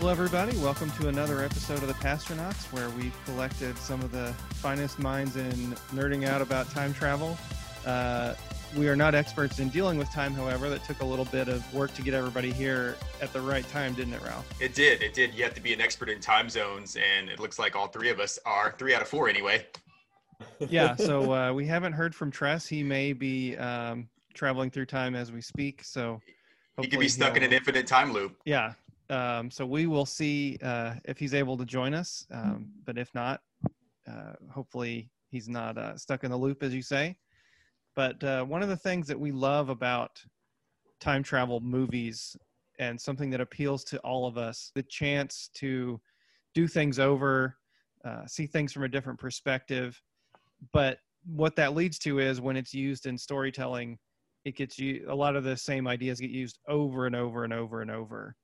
Hello, everybody. Welcome to another episode of the Pastronauts, where we've collected some of the finest minds in nerding out about time travel. Uh, we are not experts in dealing with time, however. That took a little bit of work to get everybody here at the right time, didn't it, Ralph? It did. It did. You have to be an expert in time zones, and it looks like all three of us are. Three out of four, anyway. yeah. So uh, we haven't heard from Tres. He may be um, traveling through time as we speak. So he could be stuck in an infinite time loop. Yeah. Um, so we will see uh, if he's able to join us. Um, but if not, uh, hopefully he's not uh, stuck in the loop, as you say. But uh, one of the things that we love about time travel movies and something that appeals to all of us the chance to do things over, uh, see things from a different perspective. But what that leads to is when it's used in storytelling, it gets you a lot of the same ideas get used over and over and over and over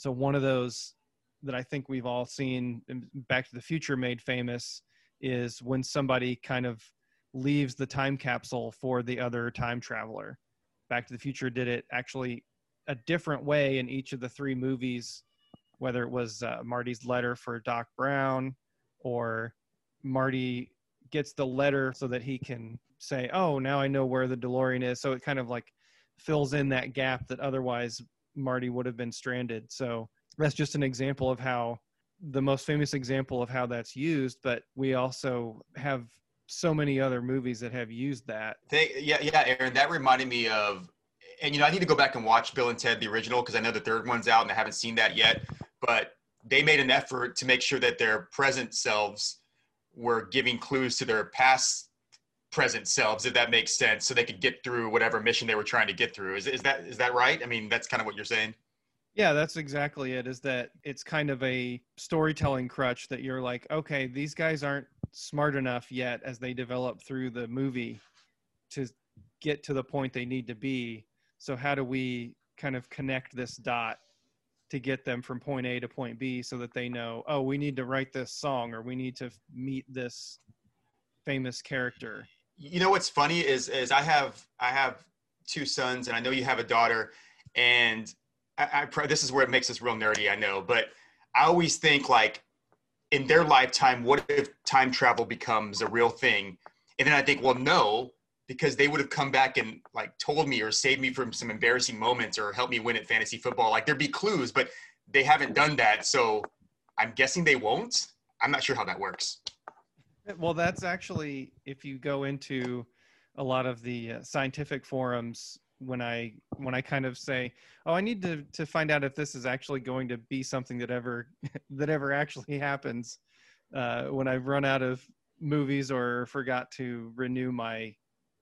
so one of those that I think we've all seen Back to the Future made famous is when somebody kind of leaves the time capsule for the other time traveler. Back to the Future did it actually a different way in each of the three movies, whether it was uh, Marty's letter for Doc Brown or Marty gets the letter so that he can say, "Oh, now I know where the DeLorean is." So it kind of like fills in that gap that otherwise Marty would have been stranded. So that's just an example of how the most famous example of how that's used, but we also have so many other movies that have used that. yeah, yeah, Aaron, that reminded me of, and you know, I need to go back and watch Bill and Ted the original because I know the third one's out and I haven't seen that yet. But they made an effort to make sure that their present selves were giving clues to their past present selves, if that makes sense, so they could get through whatever mission they were trying to get through. Is, is that is that right? I mean, that's kind of what you're saying. Yeah, that's exactly it. Is that it's kind of a storytelling crutch that you're like, okay, these guys aren't smart enough yet as they develop through the movie to get to the point they need to be. So how do we kind of connect this dot to get them from point A to point B so that they know, oh, we need to write this song or we need to meet this famous character you know what's funny is is I have I have two sons and I know you have a daughter and I, I this is where it makes us real nerdy I know but I always think like in their lifetime what if time travel becomes a real thing? And then I think well no because they would have come back and like told me or saved me from some embarrassing moments or helped me win at fantasy football. Like there'd be clues but they haven't done that. So I'm guessing they won't. I'm not sure how that works well, that's actually if you go into a lot of the uh, scientific forums when I when I kind of say, "Oh, I need to to find out if this is actually going to be something that ever that ever actually happens." Uh, when I've run out of movies or forgot to renew my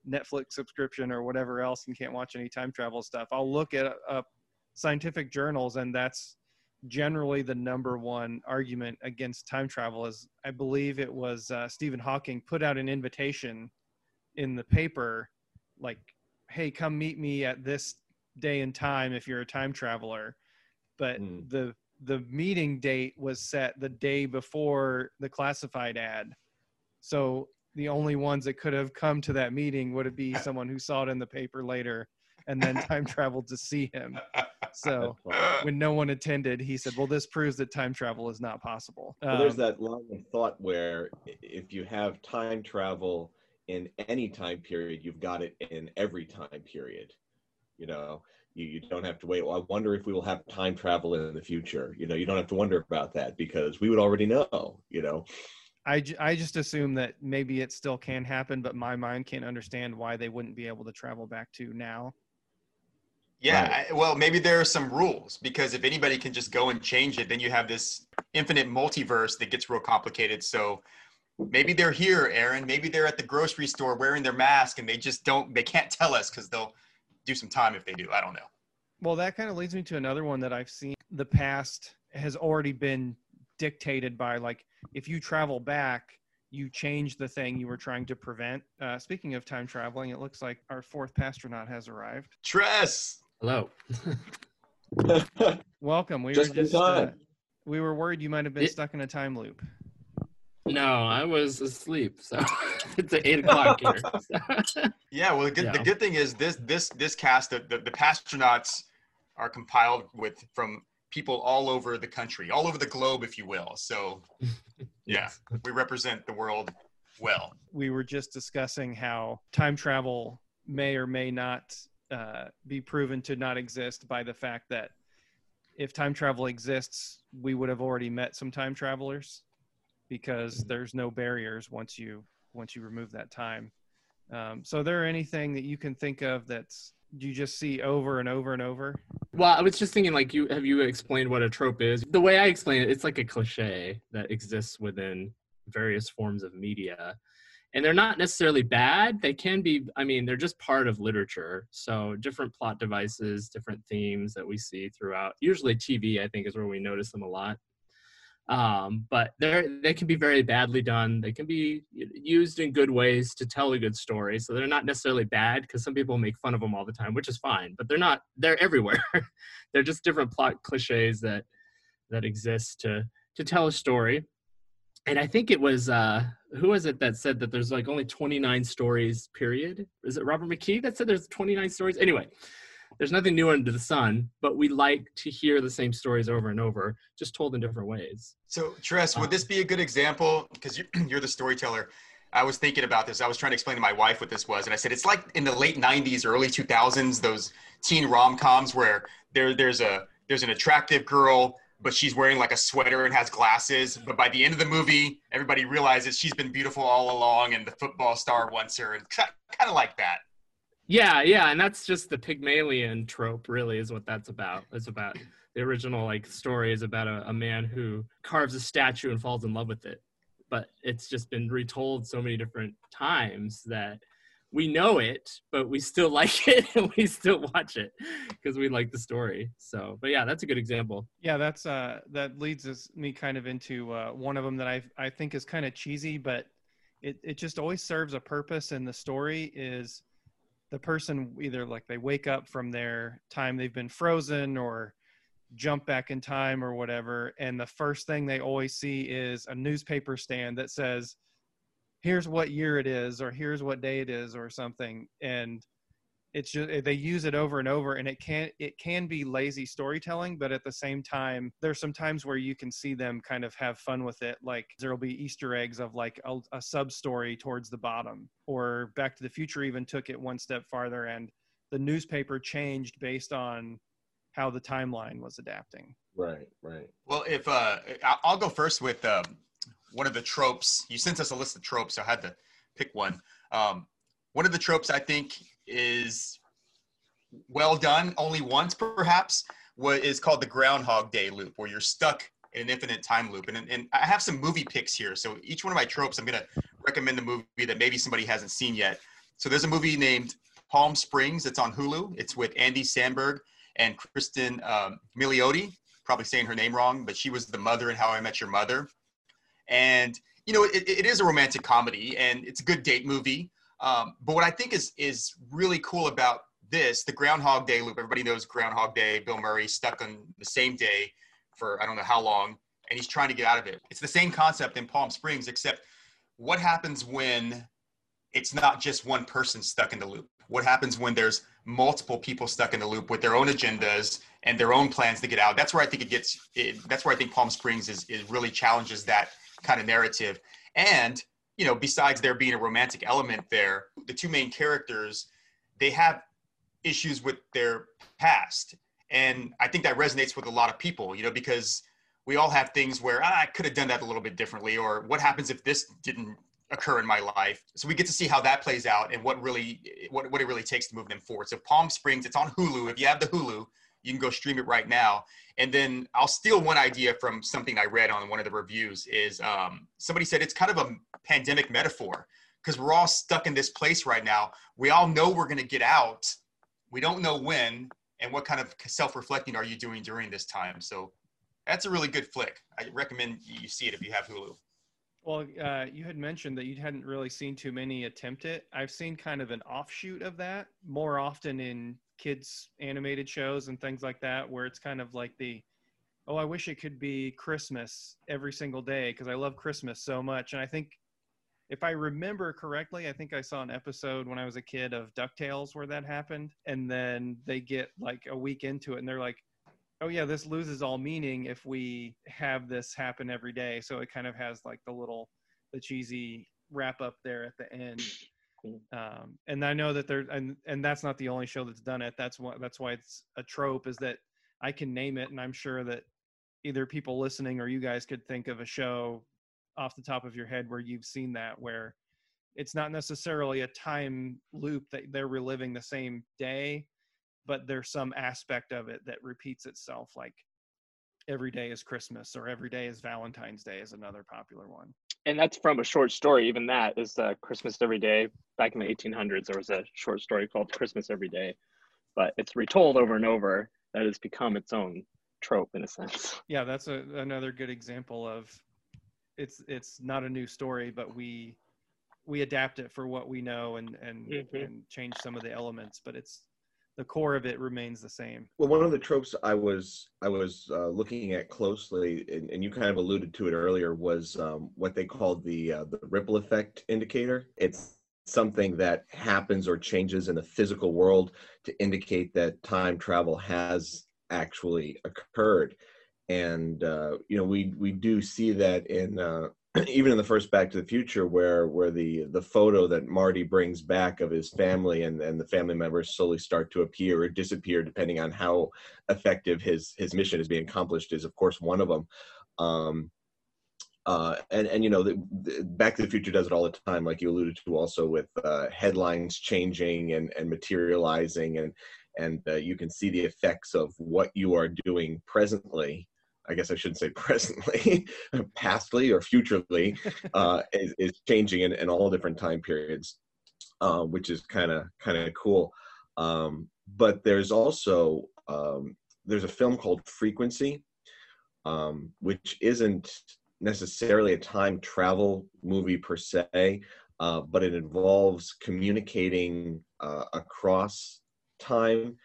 Netflix subscription or whatever else and can't watch any time travel stuff, I'll look at up scientific journals, and that's generally the number one argument against time travel is i believe it was uh, stephen hawking put out an invitation in the paper like hey come meet me at this day and time if you're a time traveler. But mm. the the meeting date was set the day before the classified ad. So the only ones that could have come to that meeting would be someone who saw it in the paper later and then time traveled to see him so when no one attended, he said, "Well, this proves that time travel is not possible." Well, there's um, that line of thought where if you have time travel in any time period, you've got it in every time period. You know, you, you don't have to wait. Well, I wonder if we will have time travel in the future. You know, you don't have to wonder about that because we would already know. You know. I, I just assume that maybe it still can happen, but my mind can't understand why they wouldn't be able to travel back to now. Yeah, right. I, well, maybe there are some rules because if anybody can just go and change it, then you have this infinite multiverse that gets real complicated. So maybe they're here, Aaron. Maybe they're at the grocery store wearing their mask and they just don't, they can't tell us because they'll do some time if they do. I don't know. Well, that kind of leads me to another one that I've seen. The past has already been dictated by, like, if you travel back, you change the thing you were trying to prevent. Uh, speaking of time traveling, it looks like our fourth astronaut has arrived. Tres! Hello. Welcome. We just were just uh, we were worried you might have been it, stuck in a time loop. No, I was asleep. So it's at eight o'clock here. yeah. Well, the good, yeah. the good thing is this this this cast the, the the astronauts are compiled with from people all over the country, all over the globe, if you will. So, yeah, we represent the world well. we were just discussing how time travel may or may not uh, be proven to not exist by the fact that if time travel exists, we would have already met some time travelers because there's no barriers once you once you remove that time. Um, so, there anything that you can think of that's you just see over and over and over? Well, I was just thinking, like, you have you explained what a trope is? The way I explain it, it's like a cliche that exists within various forms of media, and they're not necessarily bad. They can be. I mean, they're just part of literature. So, different plot devices, different themes that we see throughout. Usually, TV, I think, is where we notice them a lot. Um, but they're they can be very badly done. They can be used in good ways to tell a good story. So they're not necessarily bad because some people make fun of them all the time, which is fine. But they're not. They're everywhere. they're just different plot cliches that that exist to to tell a story. And I think it was uh, who was it that said that there's like only 29 stories. Period. Is it Robert McKee that said there's 29 stories? Anyway, there's nothing new under the sun, but we like to hear the same stories over and over, just told in different ways. So, Tres, would this be a good example? Because you're, you're the storyteller. I was thinking about this. I was trying to explain to my wife what this was, and I said it's like in the late '90s, early 2000s, those teen rom coms where there there's a there's an attractive girl, but she's wearing like a sweater and has glasses. But by the end of the movie, everybody realizes she's been beautiful all along, and the football star wants her, and kind of like that. Yeah, yeah, and that's just the Pygmalion trope, really, is what that's about. It's about the original like story is about a, a man who carves a statue and falls in love with it. But it's just been retold so many different times that we know it, but we still like it and we still watch it because we like the story. So, but yeah, that's a good example. Yeah, that's uh, that leads us me kind of into uh, one of them that I I think is kind of cheesy, but it it just always serves a purpose And the story. Is the person either like they wake up from their time they've been frozen or jump back in time or whatever, and the first thing they always see is a newspaper stand that says, "Here's what year it is," or "Here's what day it is," or something, and it's just they use it over and over and it can it can be lazy storytelling but at the same time there's some times where you can see them kind of have fun with it. Like there'll be easter eggs of like a, a sub story towards the bottom or back to the future even took it one step farther and the newspaper changed based on how the timeline was adapting. Right, right. Well, if uh, I- I'll go first with um, one of the tropes. You sent us a list of tropes, so I had to pick one. Um, one of the tropes I think is well done, only once perhaps, what is called the Groundhog Day loop, where you're stuck in an infinite time loop. And, and I have some movie picks here. So each one of my tropes, I'm going to recommend a movie that maybe somebody hasn't seen yet. So there's a movie named Palm Springs. It's on Hulu. It's with Andy Samberg and Cristin um, Milioti. Probably saying her name wrong, but she was the mother in How I Met Your Mother. And you know, it, it is a romantic comedy, and it's a good date movie. Um, but what I think is is really cool about this, the Groundhog Day loop. Everybody knows Groundhog Day. Bill Murray stuck on the same day for I don't know how long, and he's trying to get out of it. It's the same concept in Palm Springs, except what happens when it's not just one person stuck in the loop? What happens when there's multiple people stuck in the loop with their own agendas and their own plans to get out? That's where I think it gets. It, that's where I think Palm Springs is, is really challenges that kind of narrative. And you know, besides there being a romantic element there, the two main characters they have issues with their past, and I think that resonates with a lot of people. You know, because we all have things where ah, I could have done that a little bit differently, or what happens if this didn't occur in my life. So we get to see how that plays out and what really what, what it really takes to move them forward. So Palm Springs, it's on Hulu. If you have the Hulu, you can go stream it right now. And then I'll steal one idea from something I read on one of the reviews is um, somebody said it's kind of a pandemic metaphor because we're all stuck in this place right now. We all know we're going to get out. We don't know when and what kind of self-reflecting are you doing during this time. So that's a really good flick. I recommend you see it if you have Hulu. Well, uh, you had mentioned that you hadn't really seen too many attempt it. I've seen kind of an offshoot of that more often in kids' animated shows and things like that, where it's kind of like the, oh, I wish it could be Christmas every single day because I love Christmas so much. And I think if I remember correctly, I think I saw an episode when I was a kid of DuckTales where that happened. And then they get like a week into it and they're like, oh yeah, this loses all meaning if we have this happen every day. So it kind of has like the little the cheesy wrap up there at the end. Um, and I know that there and and that's not the only show that's done it. That's why that's why it's a trope is that I can name it, and I'm sure that either people listening or you guys could think of a show off the top of your head where you've seen that where it's not necessarily a time loop that they're reliving the same day but there's some aspect of it that repeats itself like every day is christmas or every day is valentine's day is another popular one and that's from a short story even that is uh, christmas every day back in the 1800s there was a short story called christmas every day but it's retold over and over that has become its own trope in a sense yeah that's a, another good example of it's it's not a new story but we we adapt it for what we know and and Mhm. and change some of the elements but it's the core of it remains the same Well, one of the tropes I was I was uh, looking at closely, and, and you kind of alluded to it earlier, was um, what they called the uh, the ripple effect indicator. It's something that happens or changes in the physical world to indicate that time travel has actually occurred, and uh, you know we we do see that in. Uh, even in the first Back to the Future, where where the the photo that Marty brings back of his family and and the family members slowly start to appear or disappear, depending on how effective his his mission is being accomplished, is of course one of them. Um, uh, and and you know, the, the Back to the Future does it all the time, like you alluded to, also with uh, headlines changing and and materializing, and and uh, you can see the effects of what you are doing presently. I guess I shouldn't say presently, pastly or futurely, uh, is, is changing in, in all different time periods, uh, which is kind of kind of cool. Um, but there's also um, there's a film called Frequency, um, which isn't necessarily a time travel movie per se, uh, but it involves communicating uh, across time.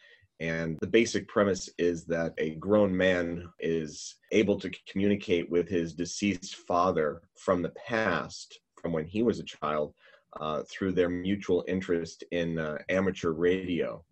And the basic premise is that a grown man is able to communicate with his deceased father from the past, from when he was a child, uh, through their mutual interest in uh, amateur radio.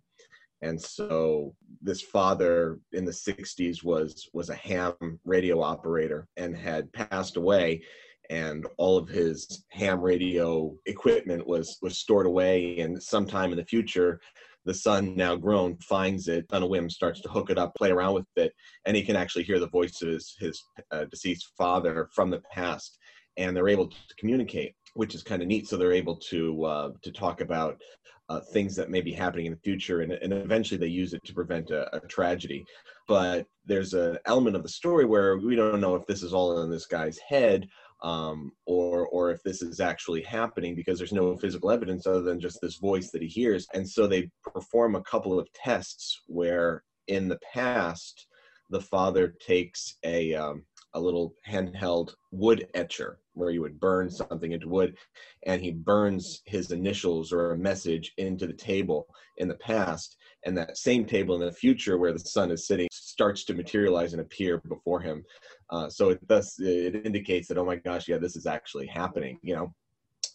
And so this father in the 60s was was a ham radio operator and had passed away and all of his ham radio equipment was was stored away and sometime in the future the son now grown finds it on a whim starts to hook it up play around with it and he can actually hear the voice of his his uh, deceased father from the past and they're able to communicate which is kind of neat. So they're able to uh, to talk about uh, things that may be happening in the future and, and eventually they use it to prevent a, a tragedy. But there's an element of the story where we don't know if this is all in this guy's head um, or or if this is actually happening because there's no physical evidence other than just this voice that he hears. And so they perform a couple of tests where in the past the father takes a um, a little handheld wood etcher where you would burn something into wood and he burns his initials or a message into the table in the past and that same table in the future where the son is sitting starts to materialize and appear before him. Uh, so it thus it indicates that oh my gosh yeah this is actually happening you know?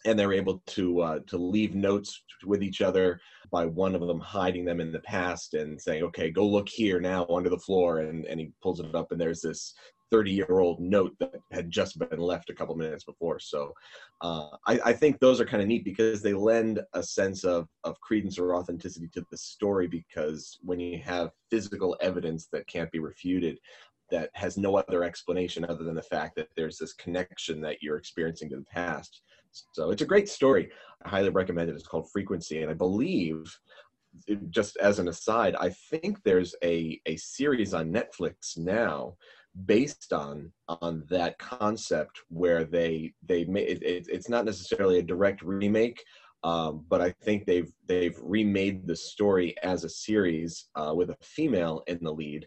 And they're able to uh, to leave notes with each other by one of them hiding them in the past and saying okay go look here now under the floor and and he pulls it up and there's this 30 year old note that had just been left a couple minutes before so uh, I, I think those are kind of neat because they lend a sense of of credence or authenticity to the story because when you have physical evidence that can't be refuted that has no other explanation other than the fact that there's this connection that you're experiencing to the past so it's a great story. I highly recommend it. It's called Frequency, and I believe, just as an aside, I think there's a a series on Netflix now based on on that concept where they they made it, it, it's not necessarily a direct remake um, but I think they've they've remade the story as a series uh, with a female in the lead.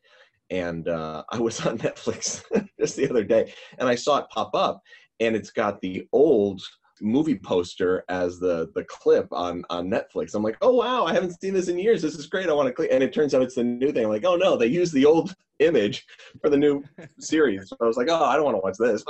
And uh, I was on Netflix just the other day, and I saw it pop up, and it's got the old movie poster as the the clip on on Netflix. I'm like, oh wow, I haven't seen this in years. This is great. I want to click, and it turns out it's the new thing. I'm like, oh no, they used the old image for the new series. So I was like, oh, I don't want to watch this.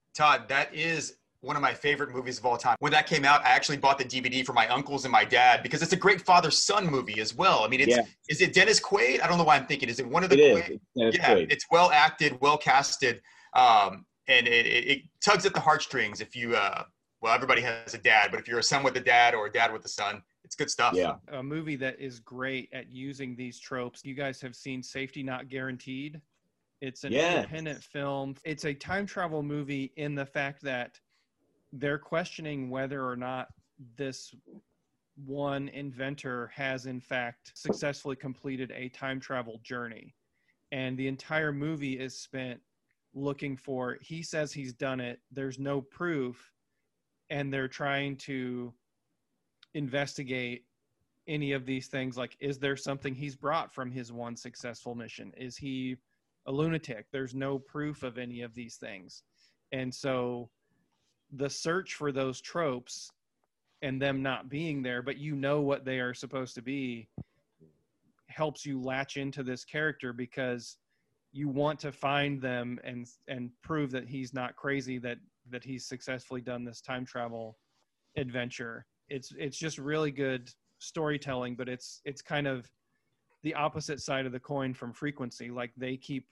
Todd, that is one of my favorite movies of all time. When that came out, I actually bought the DVD for my uncles and my dad because it's a great father-son movie as well. I mean, it's Yeah. is it Dennis Quaid? I don't know why I'm thinking. Is it one of It the is. Quaid? It's Dennis yeah, Quaid. it's well acted, well casted, um, and it, it, it tugs at the heartstrings. If you, uh, well, everybody has a dad, but if you're a son with a dad or a dad with a son, it's good stuff. yeah. a movie that is great at using these tropes. You guys have seen Safety Not Guaranteed. It's an Yes. independent film. It's a time travel movie in the fact that they're questioning whether or not this one inventor has in fact successfully completed a time travel journey. And the entire movie is spent looking for he says he's done it. There's no proof and they're trying to investigate any of these things like is there something he's brought from his one successful mission? Is he a lunatic? There's no proof of any of these things. And so the search for those tropes and them not being there but you know what they are supposed to be helps you latch into this character because you want to find them and and prove that he's not crazy that that he's successfully done this time travel adventure. It's it's just really good storytelling but it's it's kind of the opposite side of the coin from frequency. Like they keep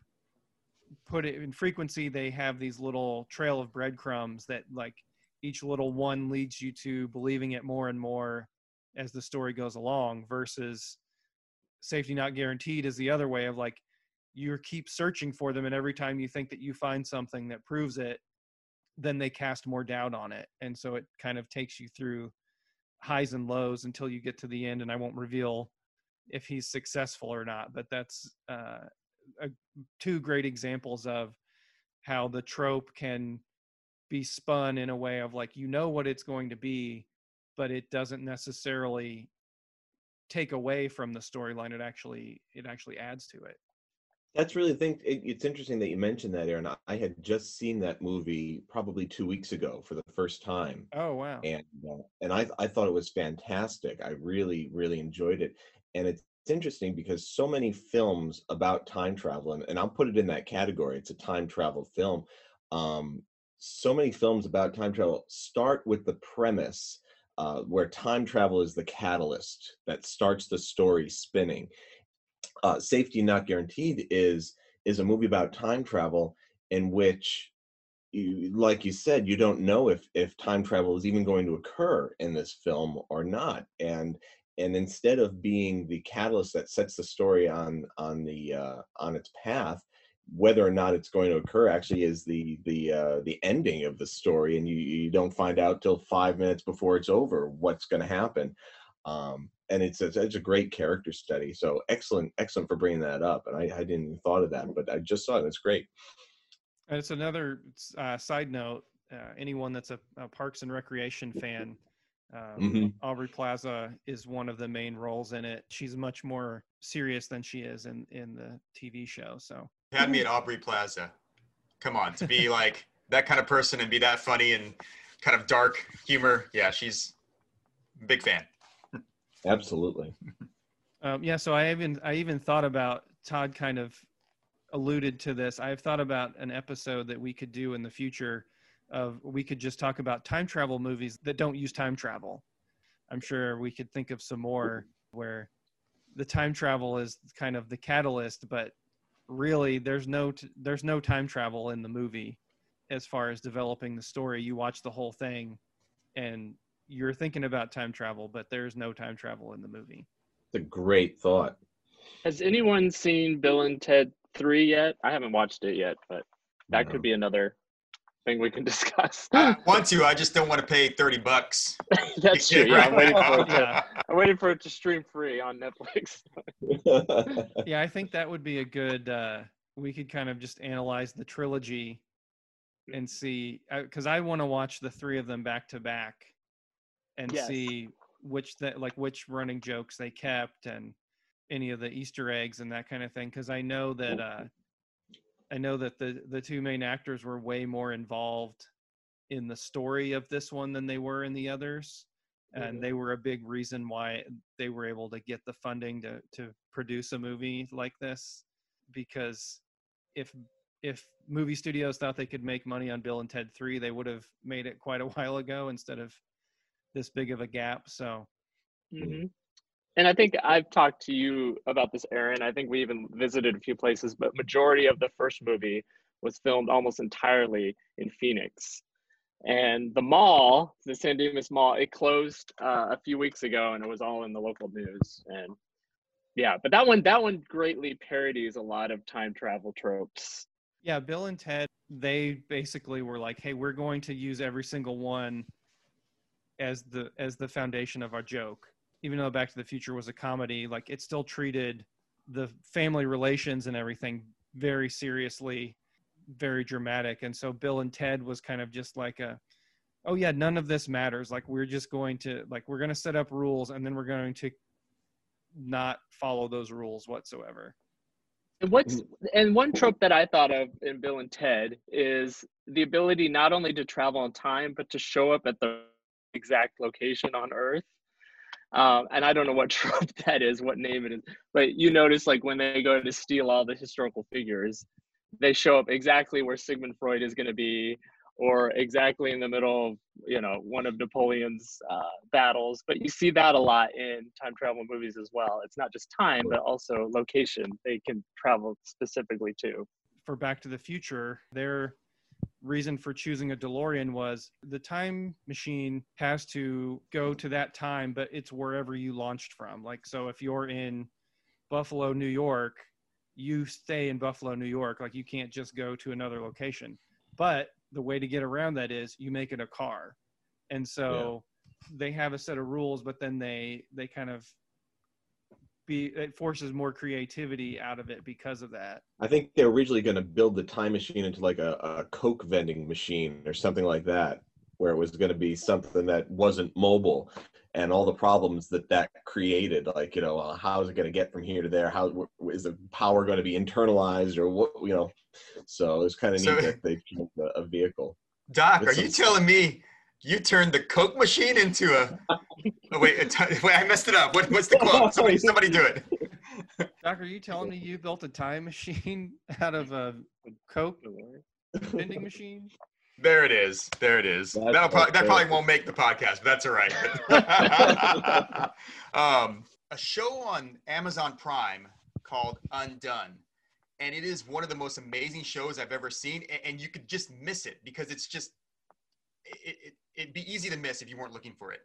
put it in frequency they have these little trail of breadcrumbs that like each little one leads you to believing it more and more as the story goes along versus safety not guaranteed is the other way of like you keep searching for them and every time you think that you find something that proves it then they cast more doubt on it. And so it kind of takes you through highs and lows until you get to the end and i won't reveal if he's successful or not but that's uh, a, two great examples of how the trope can be spun in a way of like you know what it's going to be but it doesn't necessarily take away from the storyline. It actually it actually adds to it That's really the thing. It, it's interesting that you mentioned that, Aaron. I, I had just seen that movie probably two weeks ago for the first time, oh wow and uh, and I I thought it was fantastic. I really really enjoyed it, and it's interesting because so many films about time travel, and, and I'll put it in that category. It's a time travel film. Um, so many films about time travel start with the premise uh, where time travel is the catalyst that starts the story spinning uh, safety not guaranteed is is a movie about time travel in which you like you said you don't know if if time travel is even going to occur in this film or not. And and instead of being the catalyst that sets the story on on the uh, on its path whether or not it's going to occur actually is the the uh, the ending of the story and you you don't find out till five minutes before it's over what's going to happen um, and it's, it's it's a great character study. So excellent, excellent for bringing that up. And I, I didn't even thought of that, but I just saw it. It's great. And it's another uh, side note. Uh, anyone that's a, a Parks and Recreation fan, um, Mhm. Aubrey Plaza is one of the main roles in it. She's much more serious than she is in in the TV show. So Had me at Aubrey Plaza. Come on, to be like that kind of person and be that funny and kind of dark humor. Yeah, she's a big fan. Absolutely. Um, yeah, so I even I even thought about Todd kind of alluded to this. I've thought about an episode that we could do in the future of we could just talk about time travel movies that don't use time travel. I'm sure we could think of some more where the time travel is kind of the catalyst, but really there's no t- there's no time travel in the movie as far as developing the story. You watch the whole thing and you're thinking about time travel, but there's no time travel in the movie. It's a great thought. Has anyone seen Bill and Ted 3 yet? I haven't watched it yet, but that No. could be another thing we can discuss. I want to, I just don't want to pay 30 bucks. That's true. Yeah, I'm waiting for it to, Yeah. I'm waiting for it to stream free on Netflix. yeah, I think that would be a good. Uh, we could kind of just analyze the trilogy and see, because I want to watch the three of them back to back and Yes. see which that like which running jokes they kept and any of the Easter eggs and that kind of thing. Because I know that uh, I know that the the two main actors were way more involved in the story of this one than they were in the others and Mhm. they were a big reason why they were able to get the funding to to produce a movie like this because if if movie studios thought they could make money on Bill and Ted 3, they would have made it quite a while ago instead of this big of a gap. So, hmm And I think I've talked to you about this, Aaron. I think we even visited a few places, but majority of the first movie was filmed almost entirely in Phoenix. And the mall, the San Dimas Mall, it closed uh, a few weeks ago, and it was all in the local news. And yeah, but that one, that one greatly parodies a lot of time travel tropes. yeah, Bill and Ted, they basically were like, "Hey, we're going to use every single one as the as the foundation of our joke." Even though Back to the Future was a comedy, like it still treated the family relations and everything very seriously, very dramatic. And so Bill and Ted was kind of just like a oh yeah, none of this matters. Like we're just going to like we're going to set up rules and then we're going to not follow those rules whatsoever. And what's and one trope that I thought of in Bill and Ted is the ability not only to travel in time but to show up at the exact location on Earth. Um, and I don't know what trope that is, what name it is, but you notice like when they go to steal all the historical figures, they show up exactly where Sigmund Freud is going to be, or exactly in the middle of you know one of Napoleon's uh, battles. But you see that a lot in time travel movies as well. It's not just time, but also location. They can travel specifically to. for Back to the Future, their reason for choosing a DeLorean was the time machine has to go to that time, but it's wherever you launched from. Like, so if you're in Buffalo, New York, you stay in Buffalo, New York. Like, you can't just go to another location. But the way to get around that is you make it a car. And so they have a set of rules, but then they, they kind of be, it forces more creativity out of it because of that. I think they're originally going to build the time machine into like a, a Coke vending machine or something like that, where it was going to be something that wasn't mobile, and all the problems that that created. Like, you know, uh, how is it going to get from here to there? How wh- is the power going to be internalized, or what? You know, so it's kind of So- neat that they built a, a vehicle. Doc, With are you telling me you turned the Coke machine into a? Oh, wait, a wait, I messed it up. What, what's the quote? Somebody, somebody do it. Doc, are you telling me you built a time machine out of a Coke vending machine? There it is. There it is. That's That'll probably, that probably won't make the podcast, but that's all right. um, a show on Amazon Prime called Undone. And it is one of the most amazing shows I've ever seen. a- And, you could just miss it because it's just, it, it, it'd be easy to miss if you weren't looking for it.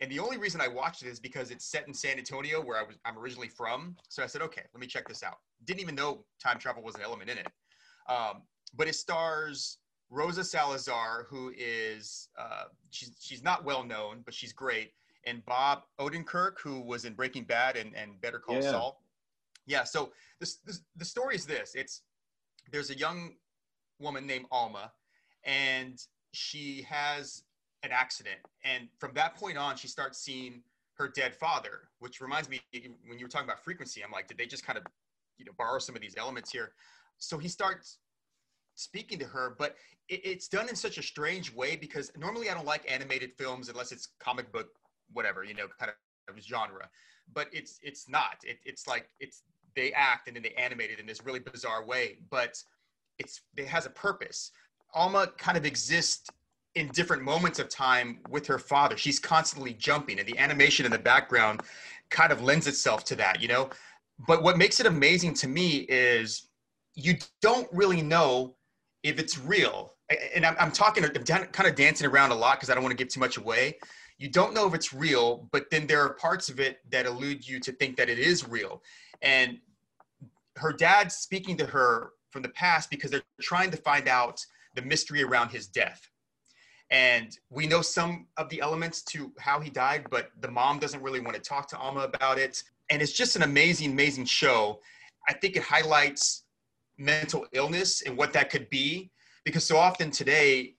And the only reason I watched it is because it's set in San Antonio, where I was, I'm originally from. So I said, okay, let me check this out. Didn't even know time travel was an element in it. Um, but it stars Rosa Salazar, who is uh, she's she's not well known, but she's great, and Bob Odenkirk, who was in Breaking Bad and, and Better Call Yeah. Saul. Yeah. So this, this the story is this: it's there's a young woman named Alma, and she has an accident, and from that point on, she starts seeing her dead father, which reminds me when you were talking about frequency. I'm like, did they just kind of you know borrow some of these elements here? So he starts speaking to her, but it, it's done in such a strange way because normally I don't like animated films unless it's comic book, whatever you know, kind of genre. But it's it's not. It, it's like it's they act and then they animate it in this really bizarre way, but it's it has a purpose. Alma kind of exists in different moments of time with her father. She's constantly jumping, and the animation in the background kind of lends itself to that, you know. But what makes it amazing to me is you don't really know if it's real. And I'm, I'm talking, I'm kind of dancing around a lot because I don't want to give too much away. You don't know if it's real, but then there are parts of it that elude you to think that it is real. And her dad's speaking to her from the past because they're trying to find out the mystery around his death. And we know some of the elements to how he died, but the mom doesn't really want to talk to Alma about it. And it's just an amazing, amazing show. I think it highlights mental illness and what that could be because so often today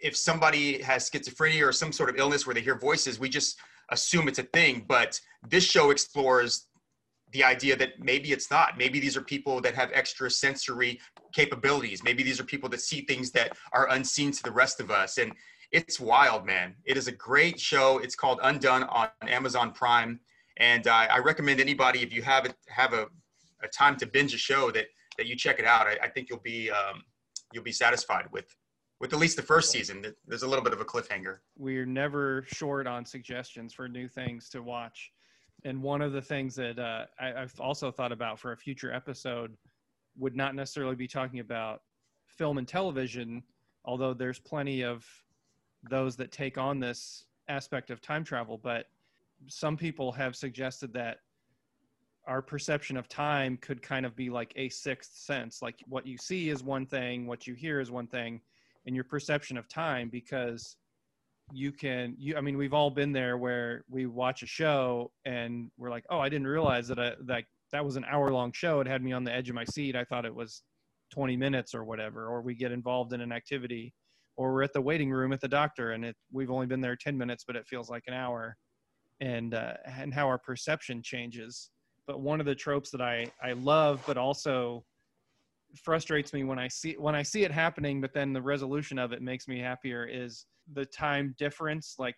if somebody has schizophrenia or some sort of illness where they hear voices we just assume it's a thing but this show explores the idea that maybe it's not maybe these are people that have extra sensory capabilities maybe these are people that see things that are unseen to the rest of us and it's wild man it is a great show it's called undone on amazon prime and uh, i recommend anybody if you have it have a, a time to binge a show that that you check it out. I, I think you'll be um, you'll be satisfied with with at least the first season. There's a little bit of a cliffhanger. We're never short on suggestions for new things to watch. And one of the things that uh, I, I've also thought about for a future episode would not necessarily be talking about film and television, although there's plenty of those that take on this aspect of time travel. But some people have suggested that our perception of time could kind of be like a sixth sense. Like what you see is one thing, what you hear is one thing, and your perception of time because you can you i mean we've all been there where we watch a show and we're like oh i didn't realize that I, that that was an hour long show. It had me on the edge of my seat. I thought it was 20 minutes or whatever or we get involved in an activity or we're at the waiting room at the doctor and it we've only been there 10 minutes but it feels like an hour. And uh, and how our perception changes. But one of the tropes that i i love but also frustrates me when i see when i see it happening but then the resolution of it makes me happier is the time difference. Like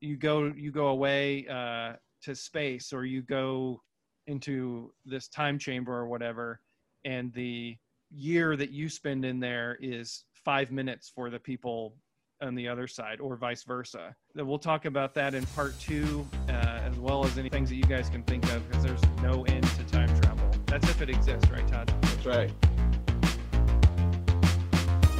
you go you go away uh to space or you go into this time chamber or whatever and the year that you spend in there is five minutes for the people on the other side or vice versa. We'll talk about that in part two uh, as well as any things that you guys can think of because there's no end to time travel. That's if it exists right todd That's right.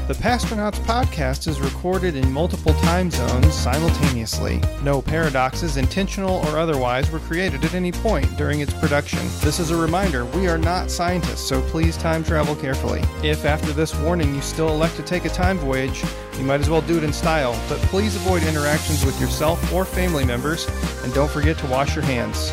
The Pastronauts podcast is recorded in multiple time zones simultaneously. No paradoxes, intentional or otherwise, were created at any point during its production. This is a reminder we are not scientists, so please time travel carefully. If after this warning you still elect to take a time voyage, you might as well do it in style, but please avoid interactions with yourself or family members, and don't forget to wash your hands.